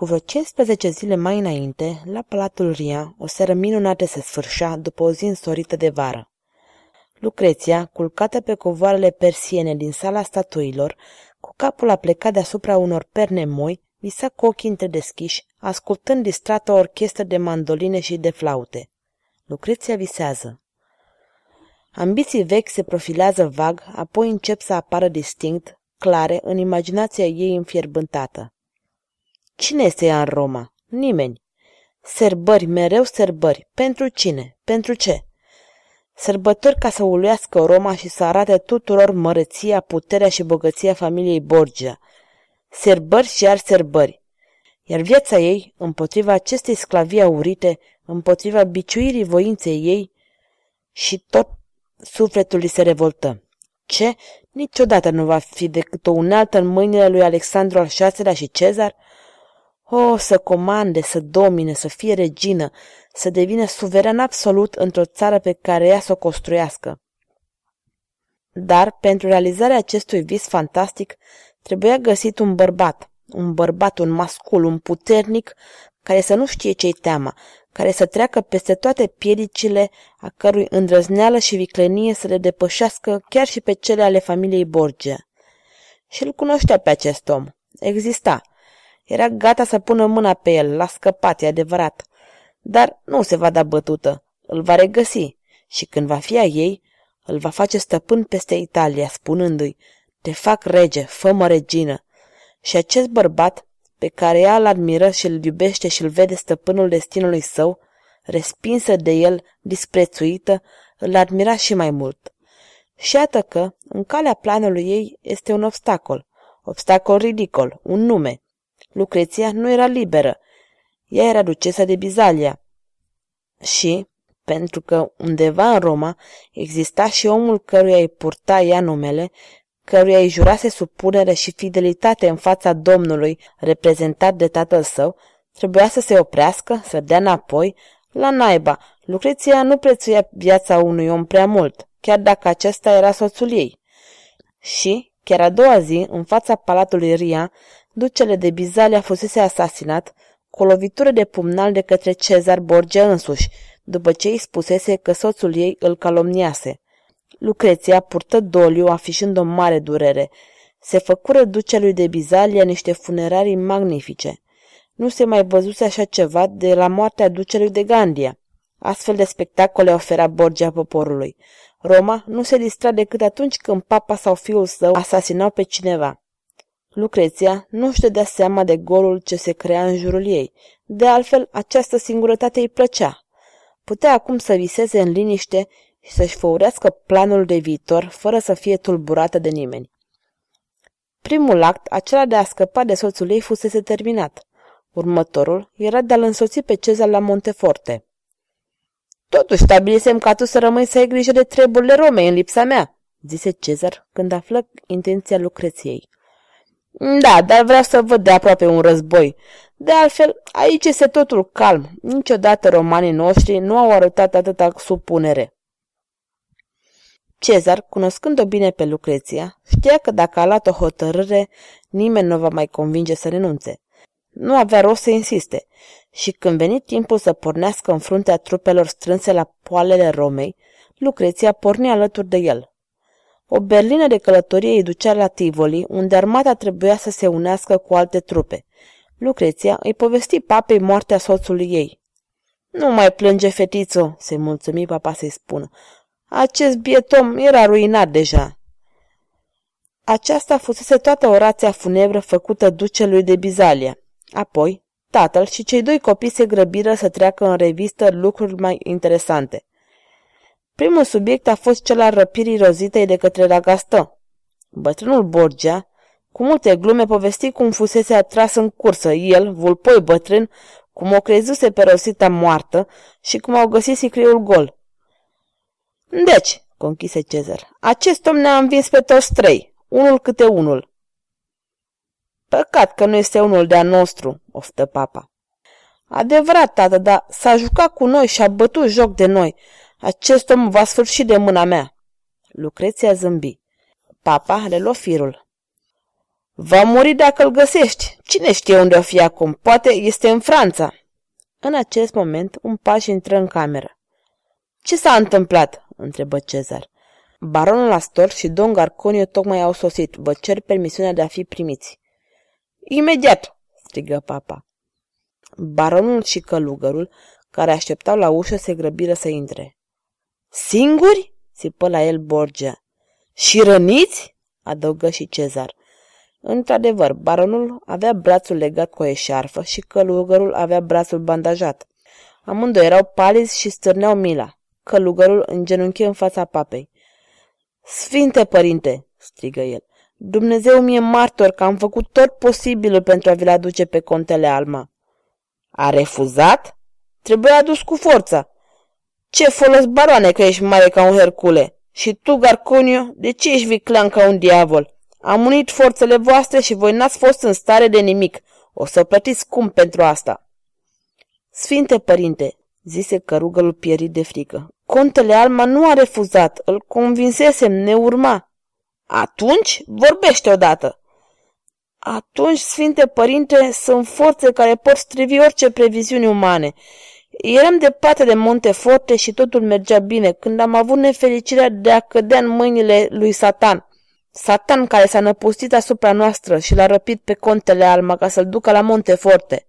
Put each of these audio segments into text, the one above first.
cu vreo 15 zile mai înainte, la Palatul Ria, o seară minunată se sfârșea după o zi însorită de vară. Lucreția, culcată pe covoarele persiene din sala statuilor, cu capul aplecat deasupra unor perne moi, visa cu ochii întredeschiși, ascultând distrată o orchestră de mandoline și de flaute. Lucreția visează. Ambiții vechi se profilează vag, apoi încep să apară distinct, clare, în imaginația ei înfierbântată. Cine este ea în Roma? Nimeni. Serbări, mereu serbări. Pentru cine? Pentru ce? Sărbători ca să uluiască Roma și să arate tuturor măreția, puterea și bogăția familiei Borgia. Serbări și iar serbări. Iar viața ei, împotriva acestei sclavii aurite, împotriva biciuirii voinței ei, și tot sufletul îi se revoltă. Ce? Niciodată nu va fi decât o unealtă în mâinile lui Alexandru al VI-lea și Cezar? O, să comande, să domine, să fie regină, să devină suveran absolut într-o țară pe care ea să o construiască. Dar, pentru realizarea acestui vis fantastic, trebuia găsit un bărbat, un bărbat, un mascul, un puternic, care să nu știe ce-i teama, care să treacă peste toate piedicile, a cărui îndrăzneală și viclenie să le depășească chiar și pe cele ale familiei Borgia. Și îl cunoștea pe acest om. Exista. Era gata să pună mâna pe el, l-a scăpat, e adevărat. Dar nu se va da bătută, îl va regăsi și când va fi a ei, îl va face stăpân peste Italia, spunându-i, te fac rege, fă regină. Și acest bărbat, pe care ea îl admiră și îl iubește și îl vede stăpânul destinului său, respinsă de el, disprețuită, îl admira și mai mult. Și iată că, în calea planului ei, este un obstacol, obstacol ridicol, un nume, Lucreția nu era liberă. Ea era ducesa de Bizalia. Și, pentru că undeva în Roma exista și omul căruia îi purta ea numele, căruia îi jurase supunere și fidelitate în fața Domnului, reprezentat de tatăl său, trebuia să se oprească, să dea înapoi, la naiba. Lucreția nu prețuia viața unui om prea mult, chiar dacă acesta era soțul ei. Și, chiar a doua zi, în fața palatului Ria, ducele de Bizalia fusese asasinat cu o lovitură de pumnal de către Cezar Borgia însuși, după ce îi spusese că soțul ei îl calomniase. Lucreția purtă doliu, afișând o mare durere. Se făcură ducelui de Bizalia niște funerarii magnifice. Nu se mai văzuse așa ceva de la moartea ducelui de Gandia. Astfel de spectacole ofera Borgia poporului. Roma nu se distra decât atunci când papa sau fiul său asasinau pe cineva. Lucreția nu-și dădea seama de golul ce se crea în jurul ei. De altfel, această singurătate îi plăcea. Putea acum să viseze în liniște și să-și făurească planul de viitor fără să fie tulburată de nimeni. Primul act, acela de a scăpa de soțul ei, fusese terminat. Următorul era de a-l însoți pe Cezar la Monteforte. Totuși, stabilisem ca tu să rămâi să ai grijă de treburile Romei în lipsa mea, zise Cezar când află intenția Lucreției. Da, dar vreau să văd de aproape un război. De altfel, aici este totul calm. Niciodată romanii noștri nu au arătat atâta supunere. Cezar, cunoscând-o bine pe Lucreția, știa că dacă a luat o hotărâre, nimeni nu va mai convinge să renunțe. Nu avea rost să insiste și când veni timpul să pornească în fruntea trupelor strânse la poalele Romei, Lucreția porni alături de el. O berlină de călătorie îi ducea la Tivoli, unde armata trebuia să se unească cu alte trupe. Lucreția îi povesti papei moartea soțului ei. Nu mai plânge, fetițo, se mulțumi papa să-i spună. Acest bietom era ruinat deja. Aceasta fusese toată orația funebră făcută ducelui de Bizalia. Apoi, tatăl și cei doi copii se grăbiră să treacă în revistă lucruri mai interesante. Primul subiect a fost cel al răpirii rozitei de către Ragastă. Bătrânul Borgia, Cu multe glume povesti cum fusese atras în cursă el, vulpoi bătrân, cum o crezuse pe Rosita moartă și cum au găsit sicriul gol. Deci, conchise Cezar, acest om ne-a învins pe toți trei, unul câte unul. Păcat că nu este unul de-a nostru, oftă papa. Adevărat, tată, dar s-a jucat cu noi și a bătut joc de noi. Acest om va sfârși de mâna mea. Lucreția zâmbi. Papa le firul. Va muri dacă îl găsești. Cine știe unde o fi acum? Poate este în Franța. În acest moment, un paș intră în cameră. Ce s-a întâmplat?" întrebă Cezar. Baronul Astor și Don Garconio tocmai au sosit. Vă cer permisiunea de a fi primiți. Imediat, strigă papa. Baronul și călugărul, care așteptau la ușă, se grăbiră să intre. Singuri? țipă la el Borgia. Și răniți? adăugă și Cezar. Într-adevăr, baronul avea brațul legat cu o eșarfă și călugărul avea brațul bandajat. Amândoi erau palizi și stârneau mila. Călugărul îngenunche în fața papei. Sfinte părinte, strigă el, Dumnezeu mi-e martor că am făcut tot posibilul pentru a vi-l aduce pe contele Alma. A refuzat? Trebuie adus cu forța. Ce folos, baroane, că ești mare ca un Hercule? Și tu, Garconio, de ce ești viclean ca un diavol? Am unit forțele voastre și voi n-ați fost în stare de nimic. O să plătiți scump pentru asta. Sfinte părinte, zise cărugălul pierit de frică, contele Alma nu a refuzat, îl convinsesem, ne urma. Atunci vorbește odată. Atunci, Sfinte Părinte, sunt forțe care pot strivi orice previziuni umane. Eram departe de Monteforte și totul mergea bine, când am avut nefericirea de a cădea în mâinile lui Satan. Satan care s-a năpustit asupra noastră și l-a răpit pe contele Alma ca să-l ducă la Monteforte.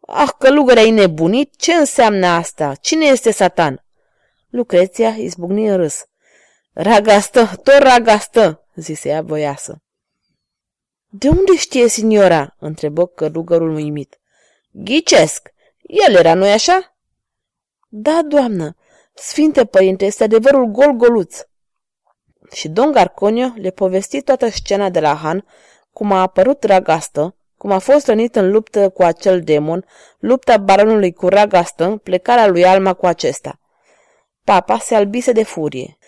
Ah, călugăre ai nebunit? Ce înseamnă asta? Cine este Satan? Lucreția izbucni în râs. Ragastă, tot ragastă, zise ea voiasă. De unde știe signora? întrebă călugărul uimit. Ghicesc. El era, nu-i așa? Da, doamnă. Sfinte părinte, este adevărul gol-goluț. Și Don Garconio le povesti toată scena de la Han, cum a apărut Ragastă, cum a fost rănit în luptă cu acel demon, lupta baronului cu Ragastă, plecarea lui Alma cu acesta. Papa se albise de furie.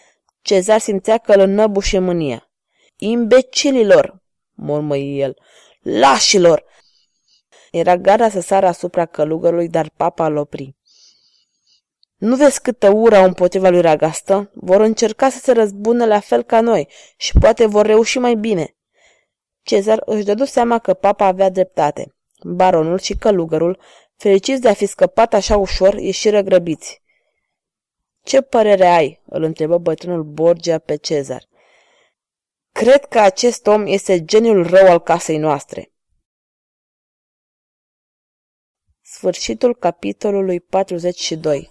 Cezar simțea că îl înnăbușe mânia. Imbecililor, mormăi el, lașilor! Era gata să sară asupra călugărului, dar papa îl opri. Nu vezi câtă ură au împotriva lui Ragastă? Vor încerca să se răzbună la fel ca noi și poate vor reuși mai bine. Cezar își dădu seama că papa avea dreptate. Baronul și călugărul, fericiți de a fi scăpat așa ușor, ieșiră grăbiți. Ce părere ai?" îl întrebă bătrânul Borgia pe Cezar. Cred că acest om este geniul rău al casei noastre. Sfârșitul capitolului 42